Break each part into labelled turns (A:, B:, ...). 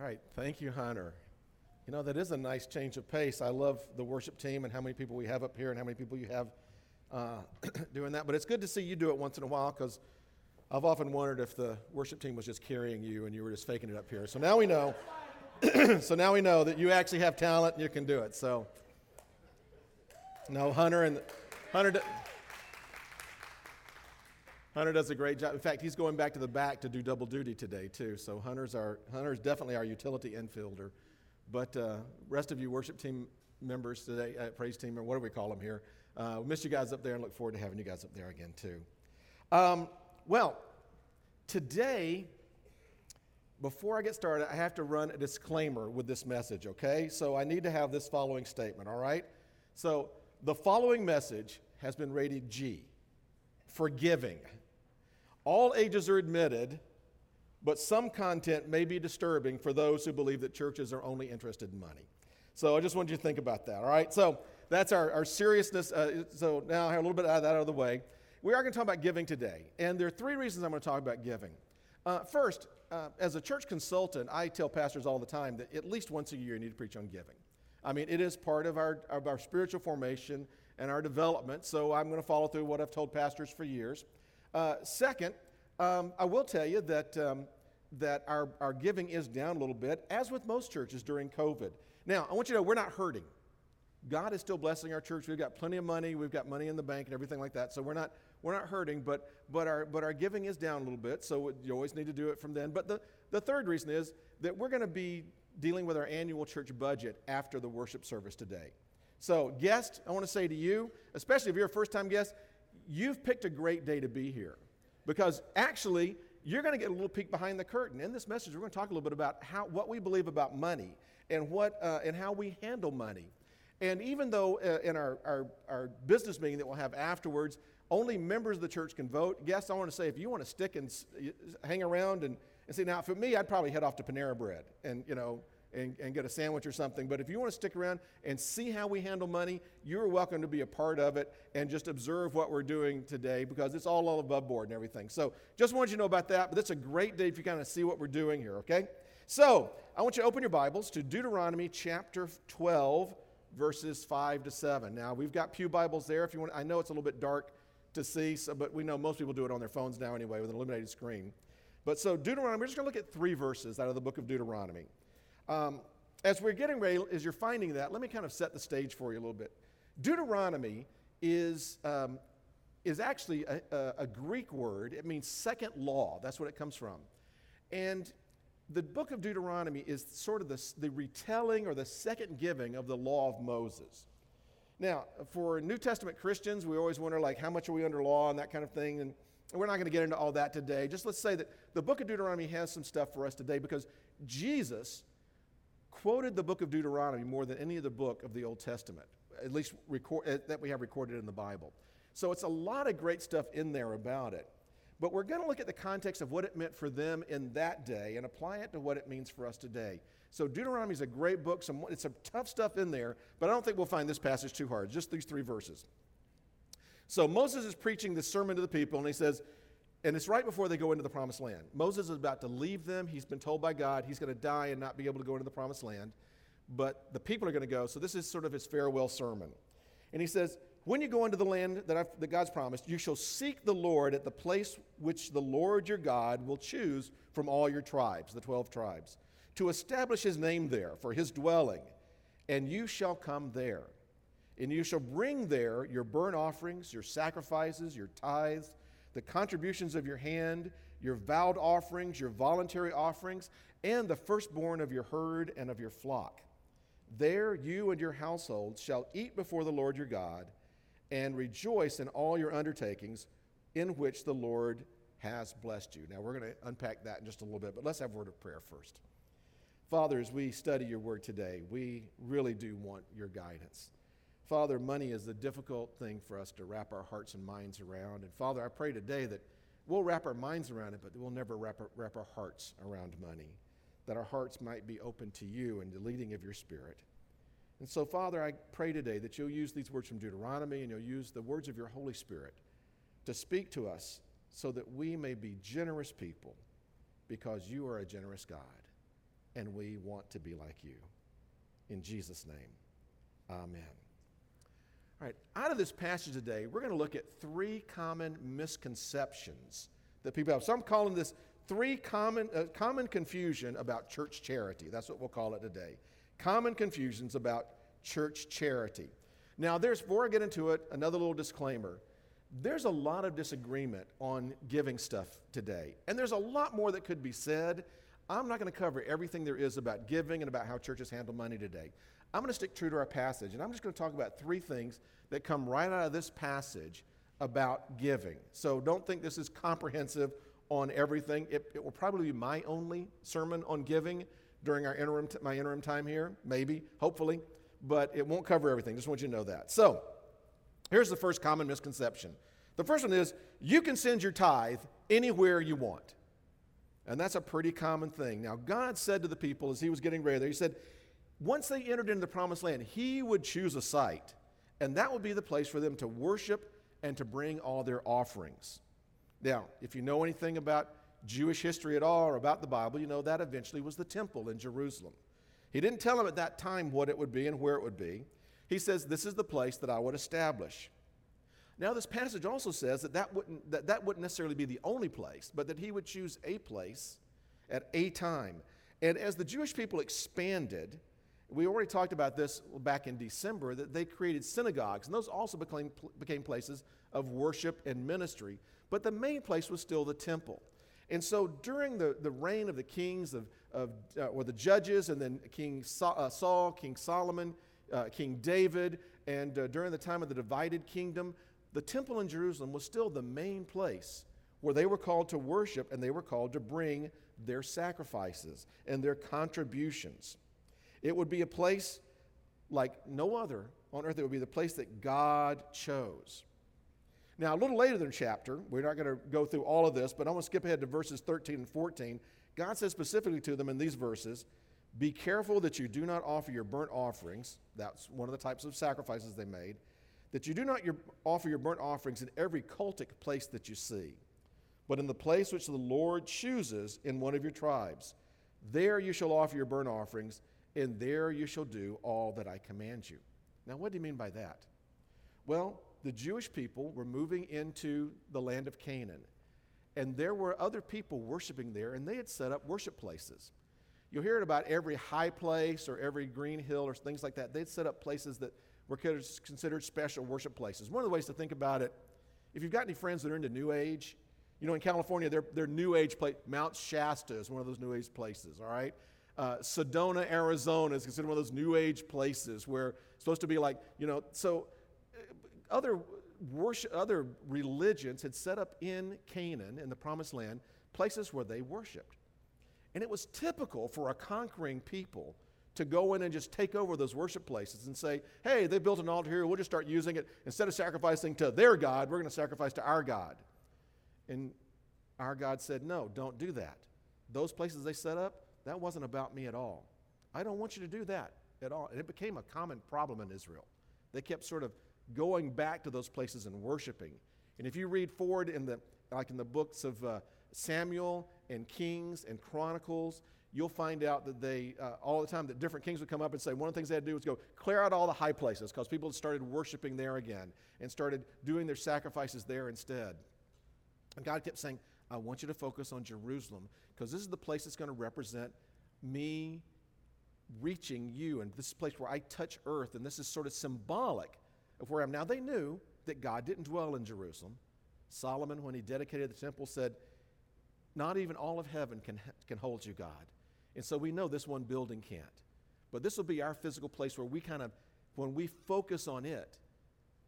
A: All right, thank you, Hunter. You know, that is a nice change of pace. I love the worship team and how many people we have up here and how many people you have uh, doing that. But it's good to see you do it once in a while because I've often wondered if the worship team was just carrying you and you were just faking it up here. So now we know. so now we know that you actually have talent and you can do it. So, no, Hunter and Hunter. Hunter does a great job. In fact, he's going back to the back to do double duty today too. So Hunter's our Hunter's definitely our utility infielder. But uh, rest of you worship team members today, uh, praise team, or what do we call them here? Uh, we miss you guys up there and look forward to having you guys up there again too. Um, well, today, before I get started, I have to run a disclaimer with this message. Okay, so I need to have this following statement. All right, so the following message has been rated G, forgiving. All ages are admitted, but some content may be disturbing for those who believe that churches are only interested in money. So I just want you to think about that, all right? So that's our, our seriousness. Uh, so now I have a little bit of that out of the way. We are going to talk about giving today, and there are three reasons I'm going to talk about giving. Uh, first, uh, as a church consultant, I tell pastors all the time that at least once a year you need to preach on giving. I mean, it is part of our, of our spiritual formation and our development, so I'm going to follow through what I've told pastors for years. Uh, second, um, I will tell you that, um, that our, our giving is down a little bit, as with most churches during COVID. Now, I want you to know we're not hurting. God is still blessing our church. We've got plenty of money. We've got money in the bank and everything like that. So we're not, we're not hurting, but, but, our, but our giving is down a little bit. So you always need to do it from then. But the, the third reason is that we're going to be dealing with our annual church budget after the worship service today. So, guest, I want to say to you, especially if you're a first time guest, you've picked a great day to be here because actually you're going to get a little peek behind the curtain. In this message, we're going to talk a little bit about how, what we believe about money and, what, uh, and how we handle money. And even though uh, in our, our, our, business meeting that we'll have afterwards, only members of the church can vote, guests, I want to say if you want to stick and hang around and, and see, now for me, I'd probably head off to Panera Bread and, you know, and, and get a sandwich or something. But if you want to stick around and see how we handle money, you're welcome to be a part of it and just observe what we're doing today because it's all, above board and everything. So just wanted you to know about that. But it's a great day if you kind of see what we're doing here, okay? So I want you to open your Bibles to Deuteronomy chapter 12, verses 5 to 7. Now, we've got Pew Bibles there if you want. I know it's a little bit dark to see, so, but we know most people do it on their phones now anyway with an illuminated screen. But so, Deuteronomy, we're just going to look at three verses out of the book of Deuteronomy. Um, as we're getting ready, as you're finding that, let me kind of set the stage for you a little bit. Deuteronomy is, um, is actually a, a, a, Greek word. It means second law. That's what it comes from. And the book of Deuteronomy is sort of the, the retelling or the second giving of the law of Moses. Now, for New Testament Christians, we always wonder, like, how much are we under law and that kind of thing. And we're not going to get into all that today. Just let's say that the book of Deuteronomy has some stuff for us today because Jesus quoted the book of Deuteronomy more than any other book of the Old Testament, at least record, uh, that we have recorded in the Bible. So it's a lot of great stuff in there about it. But we're going to look at the context of what it meant for them in that day and apply it to what it means for us today. So Deuteronomy is a great book. Some, it's some tough stuff in there, but I don't think we'll find this passage too hard. Just these three verses. So Moses is preaching this sermon to the people, and he says, and it's right before they go into the promised land. Moses is about to leave them. He's been told by God he's going to die and not be able to go into the promised land. But the people are going to go. So this is sort of his farewell sermon. And he says, When you go into the land that, I've, that God's promised, you shall seek the Lord at the place which the Lord your God will choose from all your tribes, the 12 tribes, to establish his name there for his dwelling. And you shall come there. And you shall bring there your burnt offerings, your sacrifices, your tithes the contributions of your hand, your vowed offerings, your voluntary offerings, and the firstborn of your herd and of your flock. There you and your household shall eat before the Lord your God and rejoice in all your undertakings in which the Lord has blessed you. Now, we're going to unpack that in just a little bit, but let's have a word of prayer first. Father, as we study your word today, we really do want your guidance. Father, money is a difficult thing for us to wrap our hearts and minds around. And Father, I pray today that we'll wrap our minds around it, but we'll never wrap our, wrap our hearts around money, that our hearts might be open to you and the leading of your Spirit. And so, Father, I pray today that you'll use these words from Deuteronomy and you'll use the words of your Holy Spirit to speak to us so that we may be generous people because you are a generous God. and we want to be like you. In Jesus' name, amen. All right, out of this passage today, we're going to look at three common misconceptions that people have. So I'm calling this three common, uh, common confusion about church charity. That's what we'll call it today. Common confusions about church charity. Now, there's, before I get into it, another little disclaimer. There's a lot of disagreement on giving stuff today, and there's a lot more that could be said. I'm not going to cover everything there is about giving and about how churches handle money today. I'm going to stick true to our passage, and I'm just going to talk about three things that come right out of this passage about giving. So don't think this is comprehensive on everything. It, it will probably be my only sermon on giving during our interim t- my interim time here, maybe, hopefully, but it won't cover everything. Just want you to know that. So here's the first common misconception. The first one is you can send your tithe anywhere you want. And that's a pretty common thing. Now, God said to the people as he was getting ready there, he said, once they entered into the promised land, he would choose a site, and that would be the place for them to worship and to bring all their offerings. Now, if you know anything about Jewish history at all or about the Bible, you know that eventually was the temple in Jerusalem. He didn't tell them at that time what it would be and where it would be. He says, This is the place that I would establish. Now, this passage also says that that wouldn't, that, that wouldn't necessarily be the only place, but that he would choose a place at a time. And as the Jewish people expanded, we already talked about this back in December that they created synagogues, and those also became, became places of worship and ministry. But the main place was still the temple. And so during the, the reign of the kings, of, of, uh, or the judges, and then King uh, Saul, King Solomon, uh, King David, and uh, during the time of the divided kingdom, the temple in Jerusalem was still the main place where they were called to worship and they were called to bring their sacrifices and their contributions. It would be a place like no other on earth. It would be the place that God chose. Now, a little later in the chapter, we're not going to go through all of this, but I'm going to skip ahead to verses 13 and 14. God says specifically to them in these verses Be careful that you do not offer your burnt offerings. That's one of the types of sacrifices they made. That you do not your, offer your burnt offerings in every cultic place that you see, but in the place which the Lord chooses in one of your tribes. There you shall offer your burnt offerings and there you shall do all that I command you. Now, what do you mean by that? Well, the Jewish people were moving into the land of Canaan, and there were other people worshiping there, and they had set up worship places. You'll hear it about every high place or every green hill or things like that. They'd set up places that were considered special worship places. One of the ways to think about it, if you've got any friends that are into New Age, you know, in California, their, their New Age place, Mount Shasta is one of those New Age places, all right? Uh, Sedona, Arizona is considered one of those new age places where it's supposed to be like, you know, so uh, other worship, other religions had set up in Canaan, in the promised land, places where they worshiped. And it was typical for a conquering people to go in and just take over those worship places and say, hey, they built an altar here, we'll just start using it. Instead of sacrificing to their God, we're going to sacrifice to our God. And our God said, no, don't do that. Those places they set up, that wasn't about me at all. I don't want you to do that at all. And it became a common problem in Israel. They kept sort of going back to those places and worshiping. And if you read forward in the, like in the books of uh, Samuel and Kings and Chronicles, you'll find out that they, uh, all the time, that different kings would come up and say one of the things they had to do was go clear out all the high places because people started worshiping there again and started doing their sacrifices there instead. And God kept saying, I want you to focus on Jerusalem because this is the place that's going to represent me reaching you. And this is place where I touch earth. And this is sort of symbolic of where I'm now. They knew that God didn't dwell in Jerusalem. Solomon, when he dedicated the temple, said, Not even all of heaven can, can hold you, God. And so we know this one building can't. But this will be our physical place where we kind of, when we focus on it,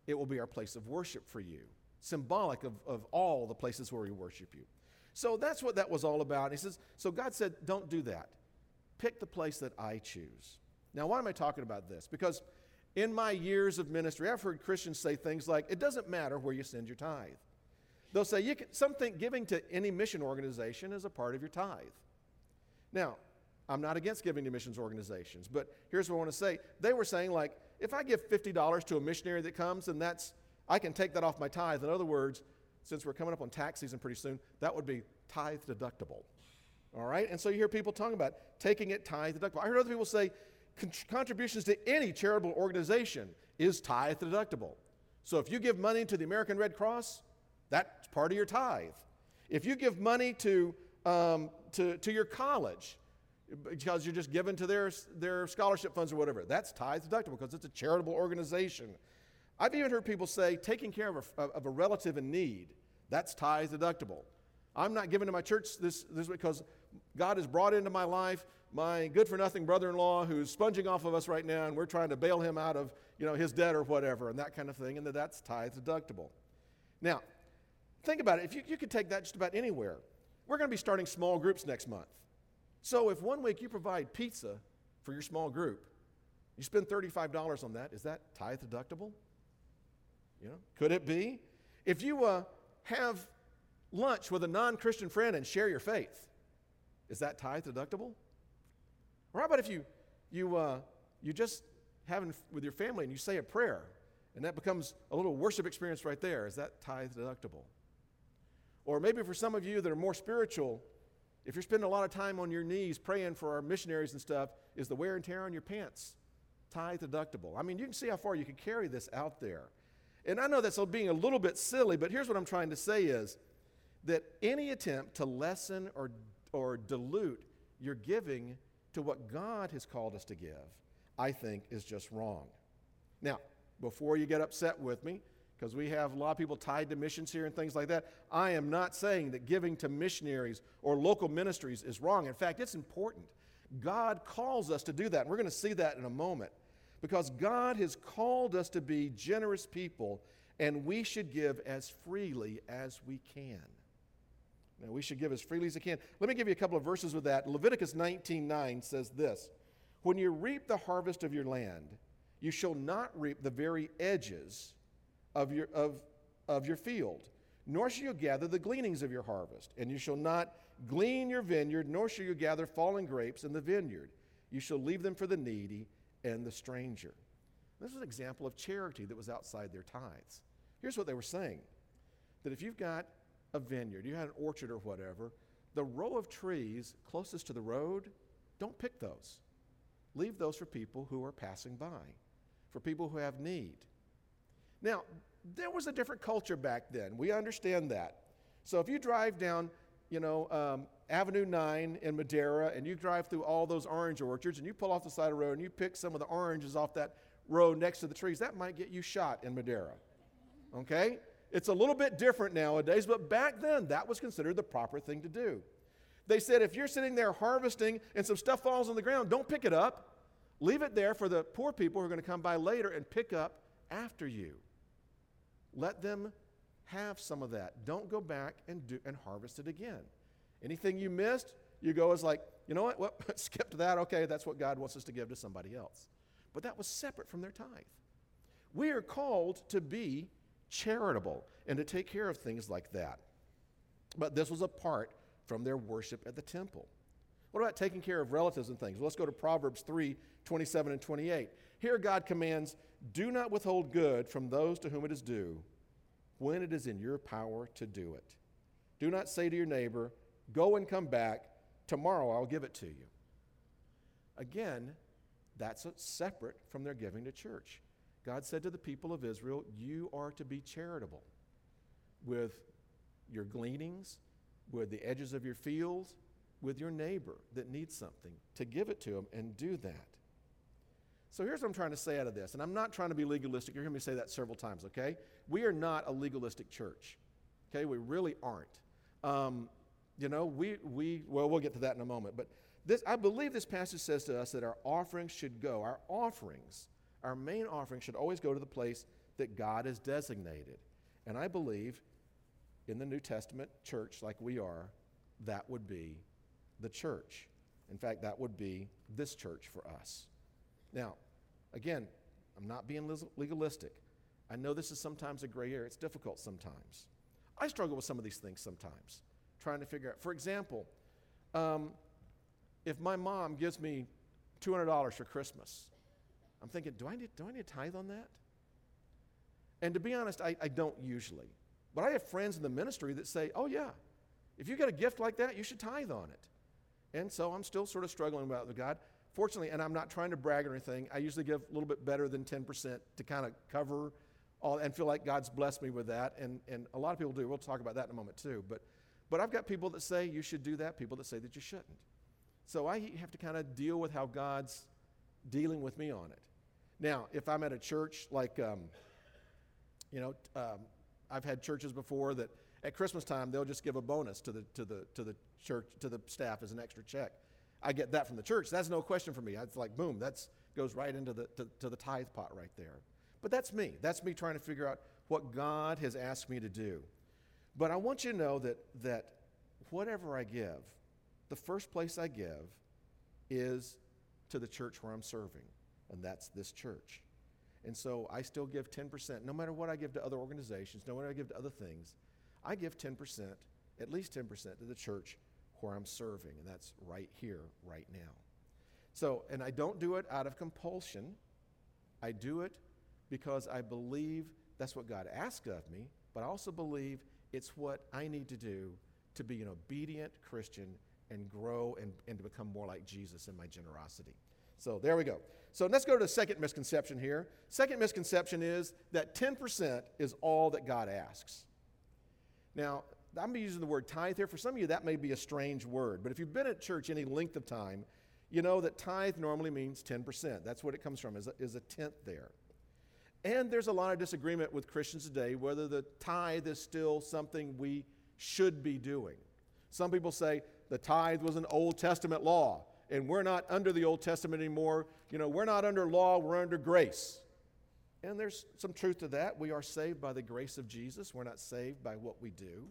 A: it will be our place of worship for you symbolic of, of all the places where we worship you. So that's what that was all about. And he says, so God said, don't do that. Pick the place that I choose. Now, why am I talking about this? Because in my years of ministry, I've heard Christians say things like, it doesn't matter where you send your tithe. They'll say, you can, some think giving to any mission organization is a part of your tithe. Now, I'm not against giving to missions organizations, but here's what I want to say. They were saying, like, if I give $50 to a missionary that comes, and that's I can take that off my tithe. In other words, since we're coming up on tax season pretty soon, that would be tithe deductible. All right? And so you hear people talking about taking it tithe deductible. I heard other people say contributions to any charitable organization is tithe deductible. So if you give money to the American Red Cross, that's part of your tithe. If you give money to, um, to, to your college, because you're just giving to their, their scholarship funds or whatever, that's tithe deductible because it's a charitable organization. I've even heard people say taking care of a, of a relative in need, that's tithe deductible. I'm not giving to my church this, this because God has brought into my life my good for nothing brother in law who's sponging off of us right now, and we're trying to bail him out of you know, his debt or whatever, and that kind of thing, and that that's tithe deductible. Now, think about it. If you, you could take that just about anywhere, we're going to be starting small groups next month. So if one week you provide pizza for your small group, you spend $35 on that, is that tithe deductible? You know, could it be? If you uh, have lunch with a non Christian friend and share your faith, is that tithe deductible? Or how about if you, you, uh, you just having with your family and you say a prayer and that becomes a little worship experience right there? Is that tithe deductible? Or maybe for some of you that are more spiritual, if you're spending a lot of time on your knees praying for our missionaries and stuff, is the wear and tear on your pants tithe deductible? I mean, you can see how far you can carry this out there. And I know that's being a little bit silly, but here's what I'm trying to say is that any attempt to lessen or, or dilute your giving to what God has called us to give, I think is just wrong. Now, before you get upset with me, because we have a lot of people tied to missions here and things like that. I am not saying that giving to missionaries or local ministries is wrong. In fact, it's important. God calls us to do that, and we're going to see that in a moment. Because God has called us to be generous people, and we should give as freely as we can. Now, we should give as freely as we can. Let me give you a couple of verses with that. Leviticus 19:9 says this: When you reap the harvest of your land, you shall not reap the very edges of your, of, of your field, nor shall you gather the gleanings of your harvest. And you shall not glean your vineyard, nor shall you gather fallen grapes in the vineyard. You shall leave them for the needy and the stranger. This is an example of charity that was outside their tithes. Here's what they were saying that if you've got a vineyard, you had an orchard or whatever, the row of trees closest to the road, don't pick those. Leave those for people who are passing by, for people who have need. Now, there was a different culture back then. We understand that. So if you drive down, you know, um, Avenue 9 in Madera, and you drive through all those orange orchards and you pull off the side of the road and you pick some of the oranges off that road next to the trees, that might get you shot in Madera. Okay? It's a little bit different nowadays, but back then that was considered the proper thing to do. They said if you're sitting there harvesting and some stuff falls on the ground, don't pick it up. Leave it there for the poor people who are going to come by later and pick up after you. Let them have some of that. Don't go back and, do, and harvest it again. Anything you missed, you go as like, you know what? Well, skip to that. Okay, that's what God wants us to give to somebody else. But that was separate from their tithe. We are called to be charitable and to take care of things like that. But this was apart from their worship at the temple. What about taking care of relatives and things? Well, let's go to Proverbs 3 27 and 28. Here, God commands do not withhold good from those to whom it is due when it is in your power to do it. Do not say to your neighbor, Go and come back. Tomorrow I'll give it to you. Again, that's separate from their giving to church. God said to the people of Israel, You are to be charitable with your gleanings, with the edges of your fields, with your neighbor that needs something, to give it to them and do that. So here's what I'm trying to say out of this, and I'm not trying to be legalistic. You're hearing me say that several times, okay? We are not a legalistic church, okay? We really aren't. Um, you know, we, we, well, we'll get to that in a moment, but this, I believe this passage says to us that our offerings should go, our offerings, our main offering should always go to the place that God has designated. And I believe in the New Testament church, like we are, that would be the church. In fact, that would be this church for us. Now, again, I'm not being legalistic. I know this is sometimes a gray area. It's difficult sometimes. I struggle with some of these things sometimes, trying to figure out. For example, um, if my mom gives me $200 for Christmas, I'm thinking, do I need, do I need a tithe on that? And to be honest, I, I don't usually. But I have friends in the ministry that say, oh, yeah, if you get a gift like that, you should tithe on it. And so I'm still sort of struggling with God. Fortunately, and I'm not trying to brag or anything, I usually give a little bit better than 10% to kind of cover all and feel like God's blessed me with that. And, and a lot of people do. We'll talk about that in a moment too. But, but I've got people that say you should do that, people that say that you shouldn't. So I have to kind of deal with how God's dealing with me on it. Now, if I'm at a church like, um, you know, um, I've had churches before that at Christmas time they'll just give a bonus to the to the to the church to the staff as an extra check. I get that from the church. That's no question for me. It's like boom, that goes right into the to, to the tithe pot right there. But that's me. That's me trying to figure out what God has asked me to do. But I want you to know that that whatever I give, the first place I give is to the church where I'm serving, and that's this church. And so I still give 10%, no matter what I give to other organizations, no matter what I give to other things, I give 10%, at least 10% to the church where I'm serving, and that's right here, right now. So, and I don't do it out of compulsion. I do it because I believe that's what God asks of me, but I also believe it's what I need to do to be an obedient Christian and grow and, and to become more like Jesus in my generosity. So there we go. So let's go to the second misconception here. Second misconception is that 10% is all that God asks. Now, I'm using the word tithe here. For some of you, that may be a strange word, but if you've been at church any length of time, you know that tithe normally means 10%. That's what it comes from, is a, is a tenth there. And there's a lot of disagreement with Christians today whether the tithe is still something we should be doing. Some people say the tithe was an Old Testament law and we're not under the Old Testament anymore. You know, we're not under law, we're under grace. And there's some truth to that. We are saved by the grace of Jesus. We're not saved by what we do.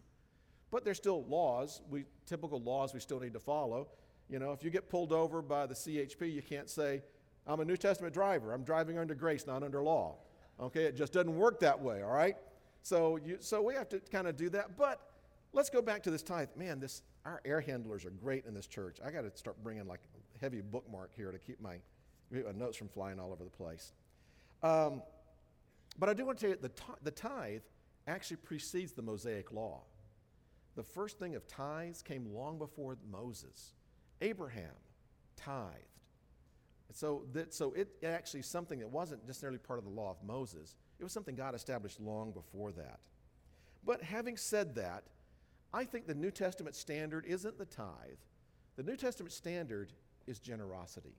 A: But there's still laws, we, typical laws we still need to follow. You know, if you get pulled over by the CHP, you can't say, I'm a New Testament driver. I'm driving under grace, not under law. Okay, it just doesn't work that way, all right? So, you, so we have to kind of do that. But let's go back to this tithe. Man, this, our air handlers are great in this church. I got to start bringing like a heavy bookmark here to keep my, my notes from flying all over the place. Um, but I do want to tell you the, the tithe actually precedes the Mosaic law. The first thing of tithes came long before Moses. Abraham tithed. So, that, so it actually something that wasn't necessarily part of the law of Moses. It was something God established long before that. But having said that, I think the New Testament standard isn't the tithe. The New Testament standard is generosity.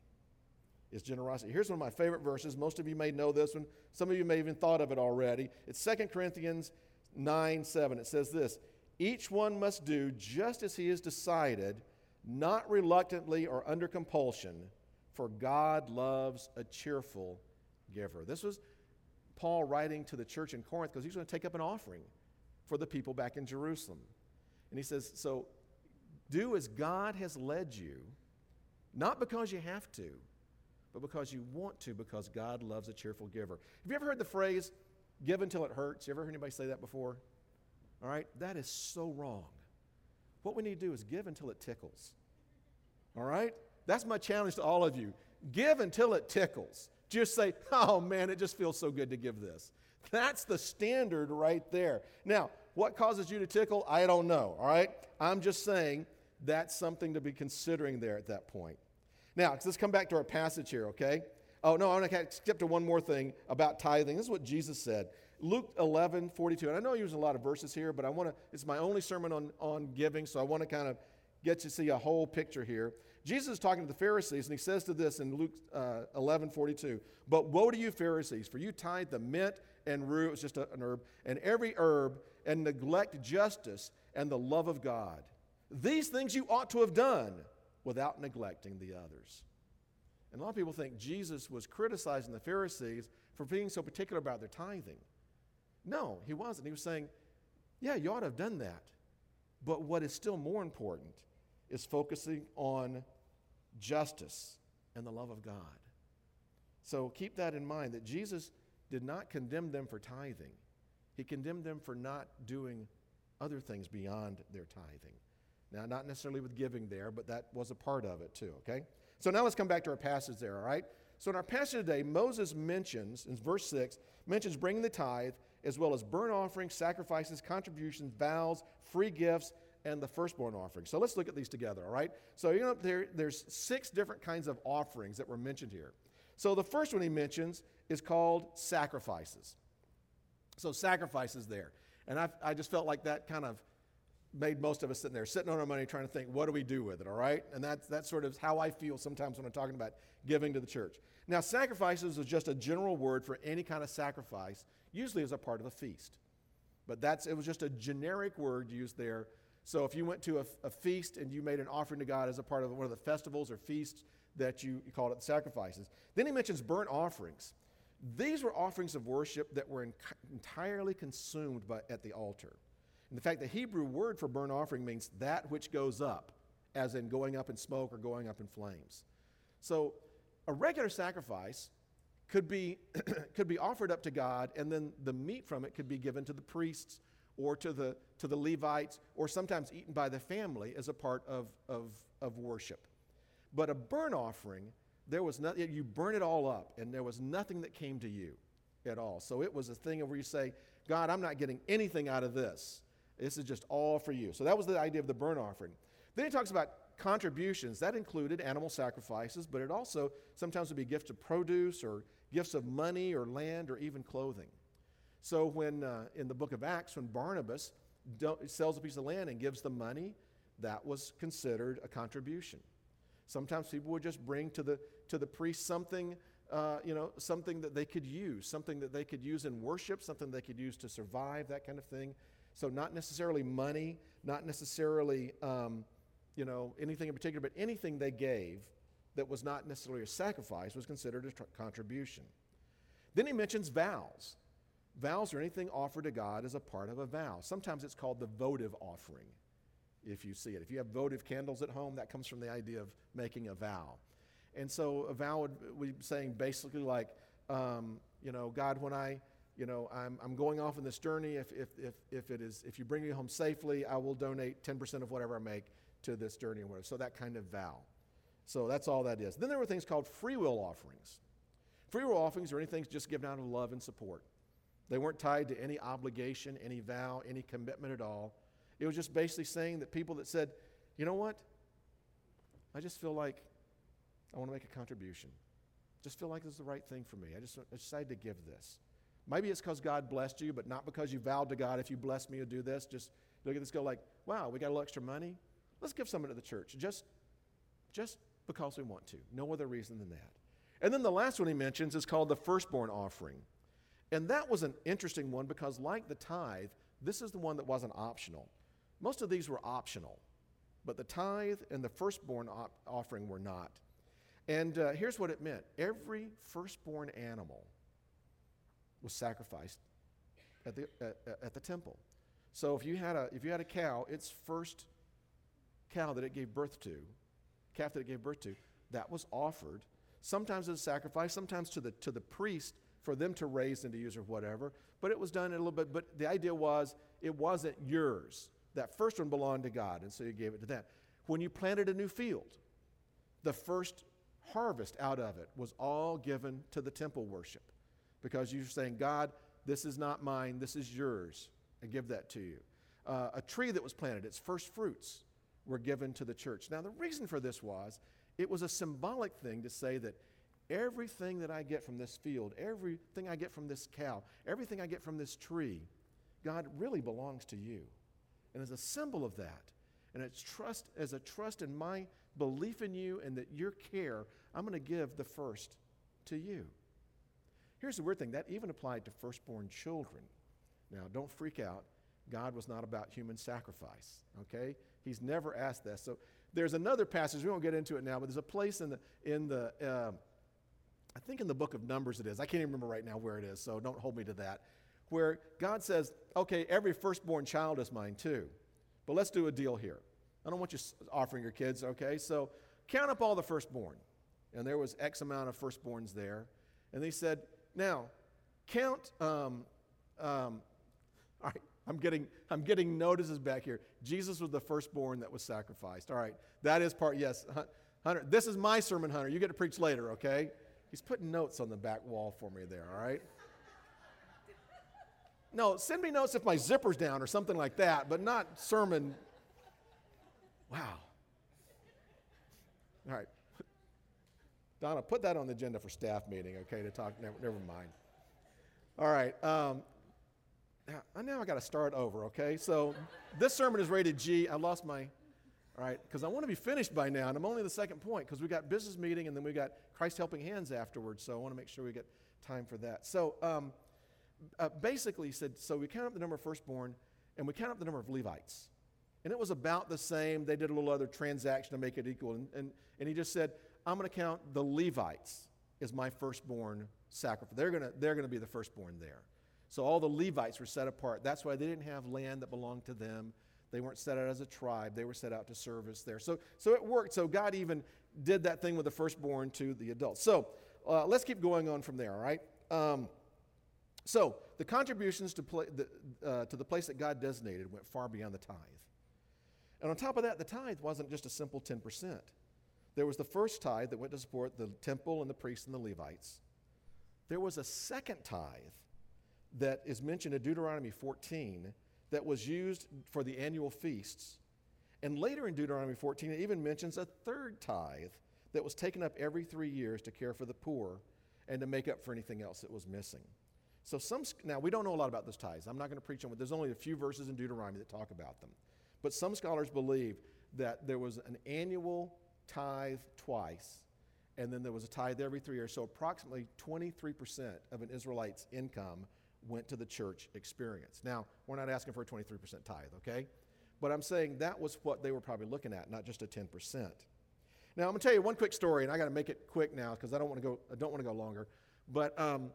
A: Is generosity. Here's one of my favorite verses. Most of you may know this one. Some of you may even thought of it already. It's 2 Corinthians 9 7. It says this Each one must do just as he has decided, not reluctantly or under compulsion, for God loves a cheerful giver. This was Paul writing to the church in Corinth because he's going to take up an offering for the people back in Jerusalem. And he says, So do as God has led you not because you have to, but because you want to, because God loves a cheerful giver. Have you ever heard the phrase, give until it hurts? You ever heard anybody say that before? All right, that is so wrong. What we need to do is give until it tickles. All right? That's my challenge to all of you. Give until it tickles. Just say, oh man, it just feels so good to give this. That's the standard right there. Now, what causes you to tickle? I don't know. All right? I'm just saying that's something to be considering there at that point. Now, let's come back to our passage here, okay? Oh, no, I'm going to skip to one more thing about tithing. This is what Jesus said. Luke 11, 42. And I know I use a lot of verses here, but I want to, it's my only sermon on, on giving, so I want to kind of get to see a whole picture here. Jesus is talking to the Pharisees, and he says to this in Luke uh, 11, 42. But woe to you, Pharisees, for you tithe the mint and rue, it's just an herb, and every herb, and neglect justice and the love of God. These things you ought to have done without neglecting the others. And a lot of people think Jesus was criticizing the Pharisees for being so particular about their tithing. No, he wasn't. He was saying, yeah, you ought to have done that. But what is still more important is focusing on justice and the love of God. So keep that in mind that Jesus did not condemn them for tithing, he condemned them for not doing other things beyond their tithing. Now, not necessarily with giving there, but that was a part of it too, okay? So now let's come back to our passage there, all right? So in our passage today, Moses mentions, in verse 6, mentions bringing the tithe as well as burnt offerings, sacrifices, contributions, vows, free gifts, and the firstborn offering. So let's look at these together, all right? So you know there, there's six different kinds of offerings that were mentioned here. So the first one he mentions is called sacrifices. So sacrifices there. And I, I just felt like that kind of made most of us sitting there, sitting on our money, trying to think, what do we do with it, all right? And that's, that's sort of how I feel sometimes when I'm talking about giving to the church. Now, sacrifices is just a general word for any kind of sacrifice, usually as a part of a feast. But that's, it was just a generic word used there. So if you went to a, a feast and you made an offering to God as a part of one of the festivals or feasts that you, you called it sacrifices. Then he mentions burnt offerings. These were offerings of worship that were in, entirely consumed by, at the altar. And the fact the Hebrew word for burnt offering means that which goes up, as in going up in smoke or going up in flames. So a regular sacrifice could be, could be offered up to God, and then the meat from it could be given to the priests or to the, to the Levites, or sometimes eaten by the family as a part of, of, of worship. But a burnt offering, there was nothing, you burn it all up, and there was nothing that came to you at all. So it was a thing where you say, God, I'm not getting anything out of this. This is just all for you. So that was the idea of the burnt offering. Then he talks about contributions. That included animal sacrifices, but it also sometimes would be gifts of produce or gifts of money or land or even clothing. So when uh, in the book of Acts, when Barnabas sells a piece of land and gives the money, that was considered a contribution. Sometimes people would just bring to the, to the priest something, uh, you know, something that they could use, something that they could use in worship, something they could use to survive, that kind of thing. So not necessarily money, not necessarily, um, you know, anything in particular, but anything they gave that was not necessarily a sacrifice was considered a tr- contribution. Then he mentions vows. Vows are anything offered to God as a part of a vow. Sometimes it's called the votive offering if you see it. If you have votive candles at home, that comes from the idea of making a vow. And so a vow would be saying basically like, um, you know, God, when I, you know, I'm, I'm going off on this journey, if, if, if, if it is, if you bring me home safely, I will donate 10% of whatever I make to this journey or whatever. So that kind of vow. So that's all that is. Then there were things called free will offerings. Free will offerings are anything just given out of love and support. They weren't tied to any obligation, any vow, any commitment at all. It was just basically saying that people that said, you know what? I just feel like I want to make a contribution. Just feel like this is the right thing for me. I just I decided to give this. Maybe it's because God blessed you, but not because you vowed to God, if you bless me, to do this. Just look at this, go like, wow, we got a little extra money. Let's give some of it to the church. Just, just because we want to. No other reason than that. And then the last one he mentions is called the firstborn offering. And that was an interesting one because, like the tithe, this is the one that wasn't optional. Most of these were optional, but the tithe and the firstborn op- offering were not. And uh, here's what it meant every firstborn animal was sacrificed at the, at, at the temple. So if you, had a, if you had a cow, its first cow that it gave birth to, calf that it gave birth to, that was offered, sometimes as a sacrifice, sometimes to the, to the priest for them to raise and to use or whatever. But it was done a little bit, but the idea was it wasn't yours. That first one belonged to God, and so you gave it to them. When you planted a new field, the first harvest out of it was all given to the temple worship because you're saying, God, this is not mine, this is yours. I give that to you. Uh, a tree that was planted, its first fruits were given to the church. Now, the reason for this was it was a symbolic thing to say that everything that I get from this field, everything I get from this cow, everything I get from this tree, God really belongs to you. And as a symbol of that, and it's trust as a trust in my belief in you and that your care, I'm going to give the first to you. Here's the weird thing that even applied to firstborn children. Now, don't freak out. God was not about human sacrifice, okay? He's never asked that. So there's another passage, we won't get into it now, but there's a place in the, in the uh, I think in the book of Numbers it is. I can't even remember right now where it is, so don't hold me to that where God says, okay, every firstborn child is mine too. But let's do a deal here. I don't want you offering your kids, okay? So count up all the firstborn. And there was X amount of firstborns there. And they said, now, count, um, um, all right, I'm getting, I'm getting notices back here. Jesus was the firstborn that was sacrificed. All right, that is part, yes. Hunter, this is my sermon, Hunter. You get to preach later, okay? He's putting notes on the back wall for me there, all right? No, send me notes if my zipper's down or something like that, but not sermon Wow. All right. Donna, put that on the agenda for staff meeting, okay, to talk. Never, never mind. All right. Um, now, now I got to start over, okay? So this sermon is rated G. I lost my, all right, because I want to be finished by now, and I'm only the second point because we got business meeting and then we got Christ Helping Hands afterwards. So I want to make sure we get time for that. So um, uh, basically, he said, so we count up the number of firstborn and we count up the number of Levites. And it was about the same. They did a little other transaction to make it equal. And, and, and he just said, I'm going to count the Levites as my firstborn sacrifice. They're going to they're going to be the firstborn there. So all the Levites were set apart. That's why they didn't have land that belonged to them. They weren't set out as a tribe. They were set out to service there. So, so it worked. So God even did that thing with the firstborn to the adults. So uh, let's keep going on from there, all right? Um, so the contributions to, play, the, uh, to the place that God designated went far beyond the tithe. And on top of that, the tithe wasn't just a simple 10%. There was the first tithe that went to support the temple and the priests and the Levites. There was a second tithe that is mentioned in Deuteronomy 14 that was used for the annual feasts. And later in Deuteronomy 14, it even mentions a third tithe that was taken up every three years to care for the poor and to make up for anything else that was missing. So some now we don't know a lot about those tithes. I'm not going to preach on it. There's only a few verses in Deuteronomy that talk about them. But some scholars believe that there was an annual tithe twice, and then there was a tithe every three years. So approximately 23% of an Israelite's income went to the church experience. Now, we're not asking for a 23% tithe, okay? But I'm saying that was what they were probably looking at, not just a 10%. Now, I'm going to tell you one quick story, and I got to make it quick now because I don't want to go. I don't want to go longer. But um,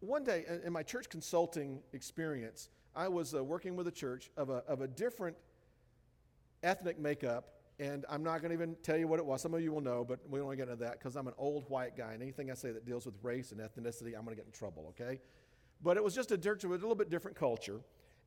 A: one day in my church consulting experience, I was uh, working with a church of a, of a different ethnic makeup, and I'm not going to even tell you what it was. Some of you will know, but we don't want to get into that because I'm an old white guy, and anything I say that deals with race and ethnicity, I'm going to get in trouble, okay? But it was just a, church with a little bit different culture.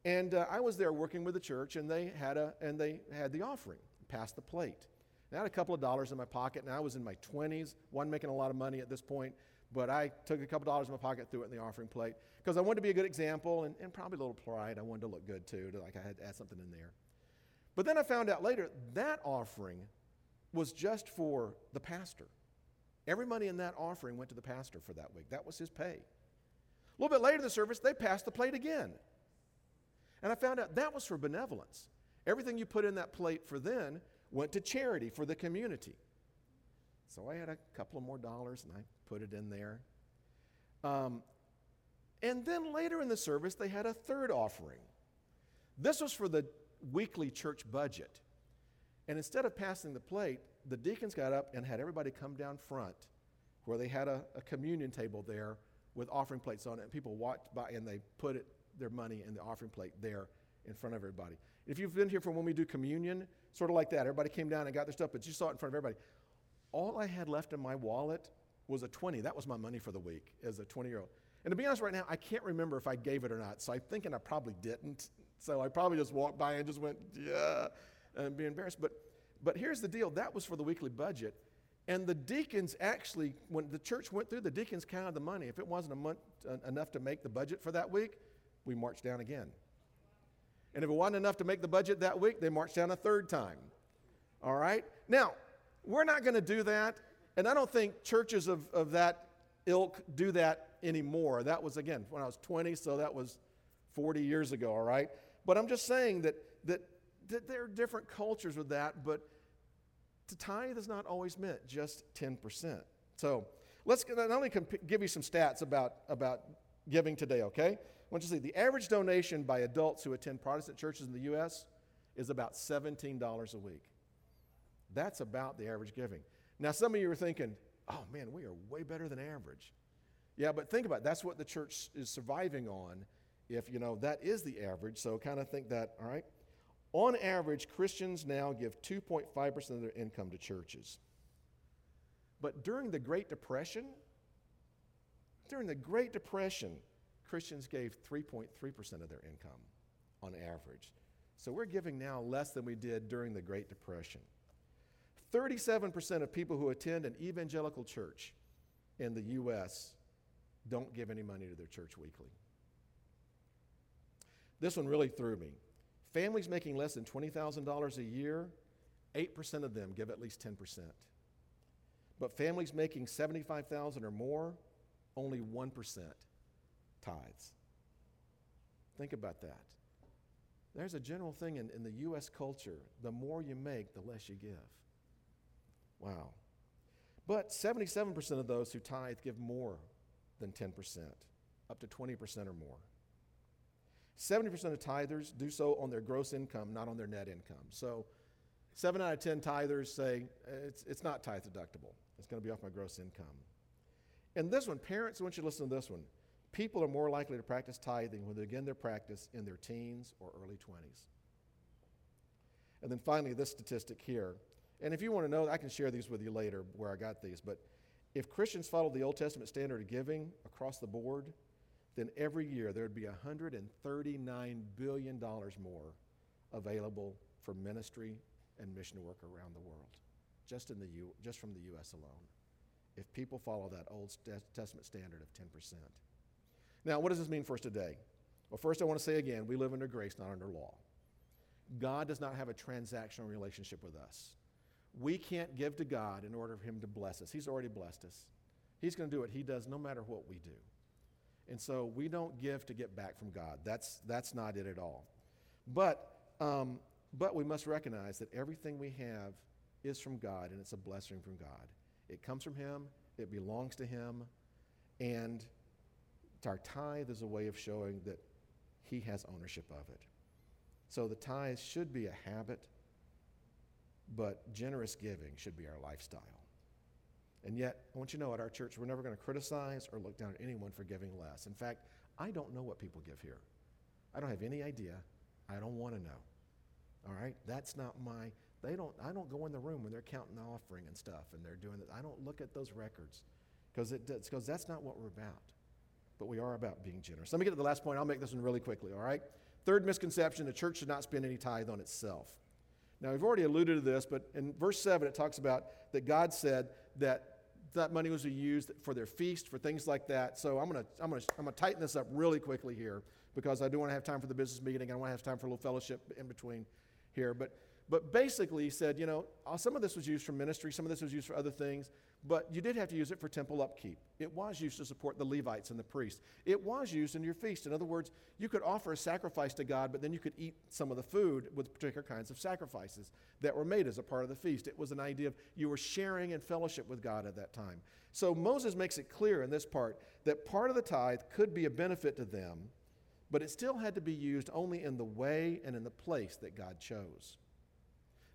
A: And uh, I was there working with the church, and they had a and they had the offering, passed the plate. And I had a couple of dollars in my pocket, and I was in my 20s, one making a lot of money at this point, but I took a couple of dollars in my pocket, threw it in the offering plate because I wanted to be a good example, and, and probably a little pride. I wanted to look good too, to, like I had to add something in there. But then I found out later that offering was just for the pastor. Every money in that offering went to the pastor for that week. That was his pay. A little bit later in the service, they passed the plate again. And I found out that was for benevolence. Everything you put in that plate for then went to charity for the community. So I had a couple of more dollars and I put it in there. Um, and then later in the service, they had a third offering. This was for the weekly church budget. And instead of passing the plate, the deacons got up and had everybody come down front where they had a, a communion table there with offering plates on it, and people walked by and they put it, their money in the offering plate there in front of everybody. If you've been here for when we do communion, sort of like that, everybody came down and got their stuff, but you saw it in front of everybody. All I had left in my wallet was a 20. That was my money for the week as a 20 year old. And to be honest, right now, I can't remember if I gave it or not. So I'm thinking I probably didn't. So I probably just walked by and just went, yeah, and be embarrassed. But, but here's the deal that was for the weekly budget. And the deacons actually, when the church went through, the deacons counted the money. If it wasn't a month, uh, enough to make the budget for that week, we marched down again. And if it wasn't enough to make the budget that week, they marched down a third time. All right? Now, we're not going to do that. And I don't think churches of, of that ilk do that anymore. That was, again, when I was 20, so that was 40 years ago, all right? But I'm just saying that, that, that there are different cultures with that, but to tithe is not always meant just 10%. So let's not only comp- give you some stats about, about giving today, okay? I want you to see the average donation by adults who attend Protestant churches in the U.S. is about $17 a week. That's about the average giving. Now, some of you are thinking, oh man, we are way better than average. Yeah, but think about it. That's what the church is surviving on. If, you know, that is the average. So kind of think that, all right? On average, Christians now give 2.5% of their income to churches. But during the Great Depression, during the Great Depression, Christians gave 3.3% of their income on average. So we're giving now less than we did during the Great Depression. 37% of people who attend an evangelical church in the U.S. don't give any money to their church weekly. This one really threw me. Families making less than $20,000 a year 8% of them give at least 10%. But families making 75,000 or more, only 1% tithes. Think about that. There's a general thing in, in the U.S. culture the more you make, the less you give. Wow. But 77% of those who tithe give more than 10%, up to 20% or more. 70% of tithers do so on their gross income, not on their net income. So, 7 out of 10 tithers say eh, it's, it's not tithe deductible. It's going to be off my gross income. And this one, parents, I want you to listen to this one. People are more likely to practice tithing when they begin their practice in their teens or early 20s. And then finally, this statistic here. And if you want to know, I can share these with you later where I got these. But if Christians follow the Old Testament standard of giving across the board, then every year there would be $139 billion more available for ministry and mission work around the world, just, in the U, just from the U.S. alone, if people follow that Old Testament standard of 10%. Now, what does this mean for us today? Well, first, I want to say again we live under grace, not under law. God does not have a transactional relationship with us. We can't give to God in order for Him to bless us. He's already blessed us. He's going to do what He does no matter what we do. And so we don't give to get back from God. That's, that's not it at all. But, um, but we must recognize that everything we have is from God and it's a blessing from God. It comes from Him, it belongs to Him, and our tithe is a way of showing that He has ownership of it. So the tithe should be a habit, but generous giving should be our lifestyle. And yet, I want you to know at our church, we're never going to criticize or look down at anyone for giving less. In fact, I don't know what people give here. I don't have any idea. I don't want to know. All right? That's not my they don't I don't go in the room when they're counting the offering and stuff and they're doing it. I don't look at those records because because that's not what we're about but we are about being generous. Let me get to the last point. I'll make this one really quickly, all right? Third misconception the church should not spend any tithe on itself. Now, we've already alluded to this, but in verse 7, it talks about that God said that that money was used for their feast, for things like that. So I'm going to I'm gonna, I'm gonna tighten this up really quickly here because I do want to have time for the business meeting. I want to have time for a little fellowship in between here. But, but basically, he said, you know, uh, some of this was used for ministry, some of this was used for other things. But you did have to use it for temple upkeep. It was used to support the Levites and the priests. It was used in your feast. In other words, you could offer a sacrifice to God, but then you could eat some of the food with particular kinds of sacrifices that were made as a part of the feast. It was an idea of you were sharing in fellowship with God at that time. So Moses makes it clear in this part that part of the tithe could be a benefit to them, but it still had to be used only in the way and in the place that God chose.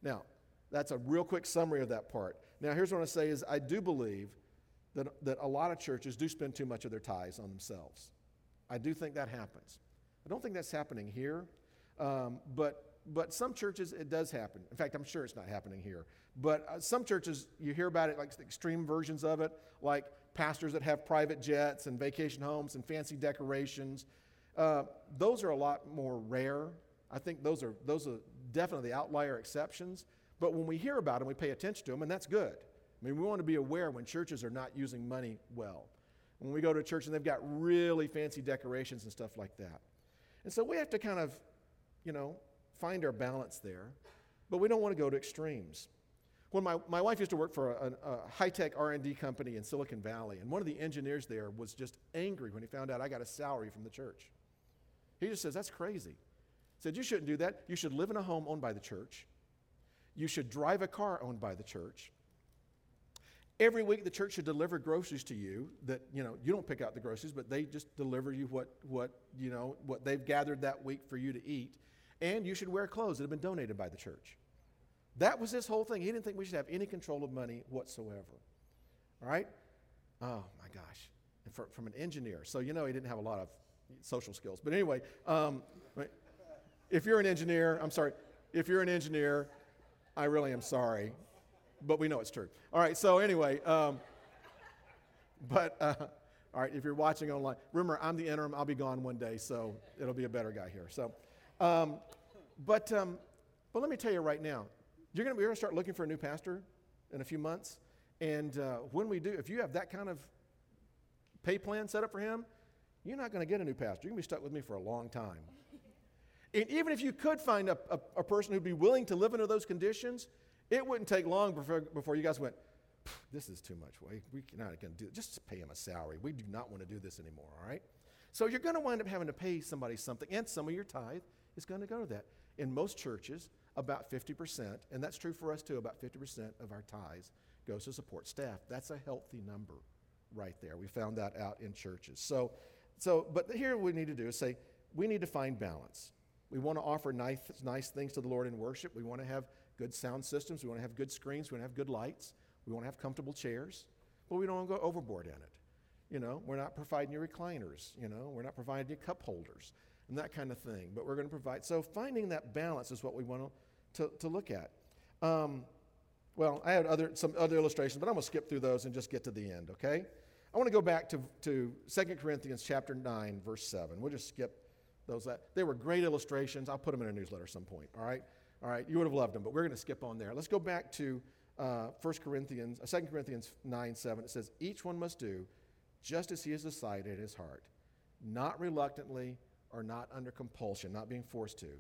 A: Now, that's a real quick summary of that part. Now, here's what I want to say is I do believe that, that a lot of churches do spend too much of their tithes on themselves. I do think that happens. I don't think that's happening here, um, but but some churches it does happen. In fact, I'm sure it's not happening here. But uh, some churches you hear about it like extreme versions of it, like pastors that have private jets and vacation homes and fancy decorations. Uh, those are a lot more rare. I think those are those are definitely the outlier exceptions. But when we hear about them, we pay attention to them, and that's good. I mean, we want to be aware when churches are not using money well. When we go to a church and they've got really fancy decorations and stuff like that. And so we have to kind of, you know, find our balance there, but we don't want to go to extremes. When my, my wife used to work for a, a high-tech R&D company in Silicon Valley, and one of the engineers there was just angry when he found out I got a salary from the church. He just says, that's crazy. Said, you shouldn't do that. You should live in a home owned by the church. You should drive a car owned by the church. Every week, the church should deliver groceries to you that, you know, you don't pick out the groceries, but they just deliver you what, what, you know, what they've gathered that week for you to eat. And you should wear clothes that have been donated by the church. That was his whole thing. He didn't think we should have any control of money whatsoever. All right? Oh, my gosh. And for, from an engineer. So, you know, he didn't have a lot of social skills. But anyway, um, if you're an engineer, I'm sorry, if you're an engineer, I really am sorry, but we know it's true. All right, so anyway, um, but uh, all right, if you're watching online, remember I'm the interim. I'll be gone one day, so it'll be a better guy here. So, um, but um, but let me tell you right now, you're we're gonna start looking for a new pastor in a few months, and uh, when we do, if you have that kind of pay plan set up for him, you're not going to get a new pastor. You're going to be stuck with me for a long time. And even if you could find a, a, a, person who'd be willing to live under those conditions, It wouldn't take long before, before you guys went, this is too much. We, we're not going to do it. Just pay him a salary. We do not want to do this anymore, all right? So you're going to wind up having to pay somebody something, and some of your tithe is going to go to that. In most churches, about 50%, and that's true for us too, about 50% of our tithes goes to support staff. That's a healthy number right there. We found that out in churches. So, so but here we need to do is say, we need to find balance. We want to offer nice, nice things to the Lord in worship. We want to have good sound systems. We want to have good screens. We want to have good lights. We want to have comfortable chairs. But we don't want to go overboard in it. You know, we're not providing you recliners. You know, we're not providing you cup holders and that kind of thing. But we're going to provide. So finding that balance is what we want to, to, to look at. Um, well, I had other, some other illustrations, but I'm going to skip through those and just get to the end, okay? I want to go back to, to 2 Corinthians chapter 9, verse 7. We'll just skip those. That they were great illustrations. I'll put them in a newsletter some point, all right? All right, you would have loved them, but we're going to skip on there. Let's go back to uh, 1 Corinthians, uh, 2 Corinthians 9, 7. It says, Each one must do just as he has decided in his heart, not reluctantly or not under compulsion, not being forced to,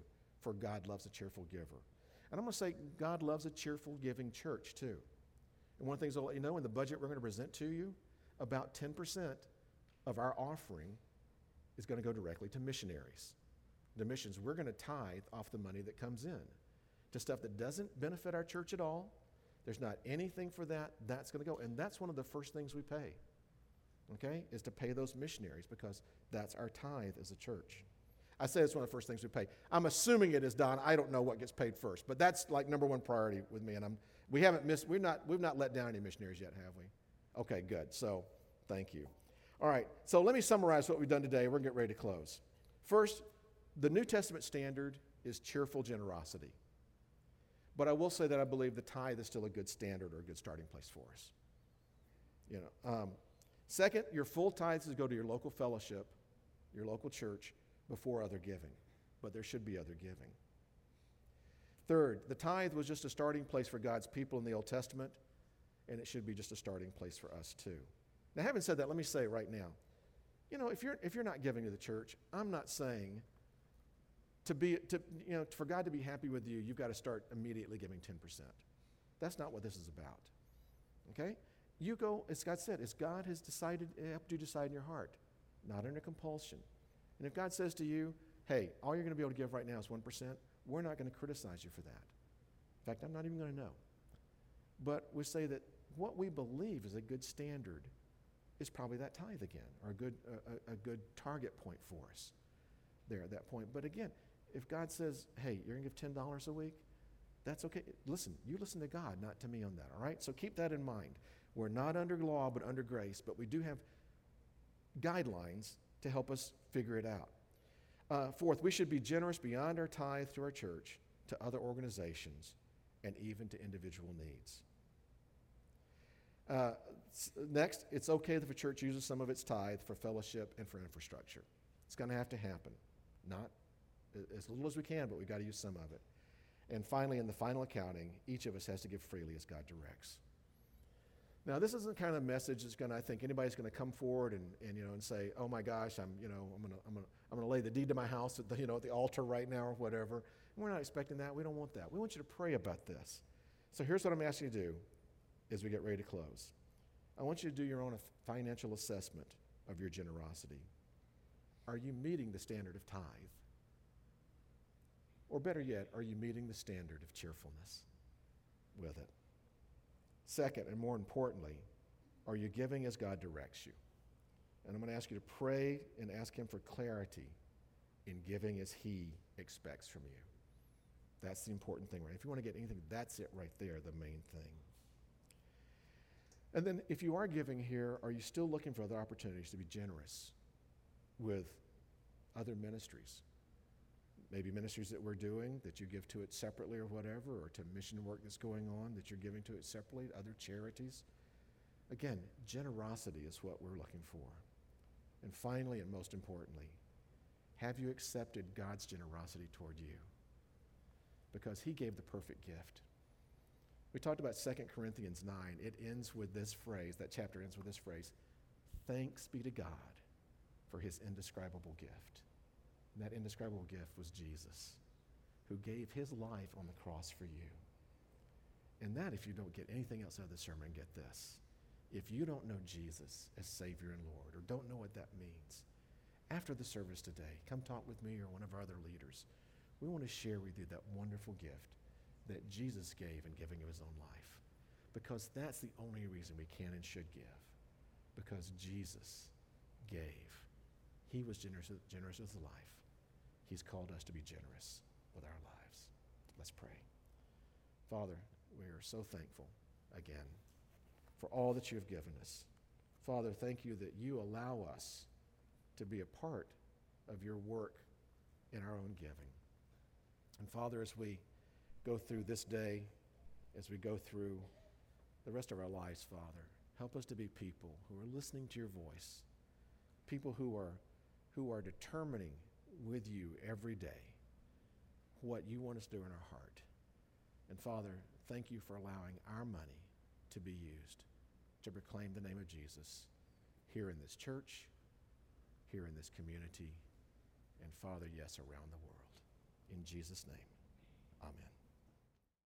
A: for God loves a cheerful giver. And I'm going to say God loves a cheerful giving church too. And one of the things I'll let you know in the budget we're going to present to you, about 10% of our offering is going to go directly to missionaries. The missions, we're going to tithe off the money that comes in to stuff that doesn't benefit our church at all. There's not anything for that. That's going to go. And that's one of the first things we pay, okay, is to pay those missionaries because that's our tithe as a church. I say it's one of the first things we pay. I'm assuming it is done. I don't know what gets paid first, but that's like number one priority with me. And I'm, we haven't missed, we've not, we've not let down any missionaries yet, have we? Okay, good. So thank you. All right, so let me summarize what we've done today. We're going to get ready to close. First, the New Testament standard is cheerful generosity. But I will say that I believe the tithe is still a good standard or a good starting place for us. You know, um, second, your full tithes is go to your local fellowship, your local church, before other giving, but there should be other giving. Third, the tithe was just a starting place for God's people in the Old Testament, and it should be just a starting place for us too. Now, having said that, let me say right now, you know, if you're if you're not giving to the church, I'm not saying to be to you know for God to be happy with you, you've got to start immediately giving 10%. That's not what this is about. Okay? You go, as God said, as God has decided, helped you decide in your heart, not under compulsion. And if God says to you, hey, all you're going to be able to give right now is 1%, we're not going to criticize you for that. In fact, I'm not even going to know. But we say that what we believe is a good standard is probably that tithe again, or a good, a, a good target point for us there at that point. But again, if God says, hey, you're going to give $10 a week, that's okay. Listen, you listen to God, not to me on that, all right? So keep that in mind. We're not under law, but under grace, but we do have guidelines to help us figure it out. Uh, fourth, we should be generous beyond our tithe to our church, to other organizations, and even to individual needs. Uh, next, it's okay if a church uses some of its tithe for fellowship and for infrastructure. It's going to have to happen. Not as little as we can, but we've got to use some of it. And finally, in the final accounting, each of us has to give freely as God directs. Now, this isn't kind of message that's going to, I think anybody's going to come forward and, and, you know, and say, oh my gosh, I'm, you know, I'm going to, I'm going to, I'm going to lay the deed to my house at the, you know, at the altar right now or whatever. And we're not expecting that. We don't want that. We want you to pray about this. So here's what I'm asking you to do as we get ready to close. I want you to do your own financial assessment of your generosity. Are you meeting the standard of tithe? Or better yet, are you meeting the standard of cheerfulness with it? Second, and more importantly, are you giving as God directs you? And I'm going to ask you to pray and ask Him for clarity in giving as He expects from you. That's the important thing, right? If you want to get anything, that's it right there, the main thing. And then, if you are giving here, are you still looking for other opportunities to be generous with other ministries? maybe ministries that we're doing that you give to it separately or whatever, or to mission work that's going on that you're giving to it separately, other charities. Again, generosity is what we're looking for. And finally, and most importantly, have you accepted God's generosity toward you? Because He gave the perfect gift. We talked about 2 Corinthians 9. It ends with this phrase, that chapter ends with this phrase Thanks be to God for His indescribable gift. And that indescribable gift was Jesus, who gave his life on the cross for you. And that, if you don't get anything else out of the sermon, get this. If you don't know Jesus as Savior and Lord, or don't know what that means, after the service today, come talk with me or one of our other leaders. We want to share with you that wonderful gift that Jesus gave in giving of his own life. Because that's the only reason we can and should give. Because Jesus gave. He was generous, generous with his life. He's called us to be generous with our lives. Let's pray. Father, we are so thankful again for all that you have given us. Father, thank you that you allow us to be a part of your work in our own giving. And Father, as we go through this day, as we go through the rest of our lives, Father, help us to be people who are listening to your voice, people who are, who are determining with you every day what you want us to do in our heart. And Father, thank you for allowing our money to be used to proclaim the name of Jesus here in this church, here in this community, and Father, yes, around the world. In Jesus' name, amen.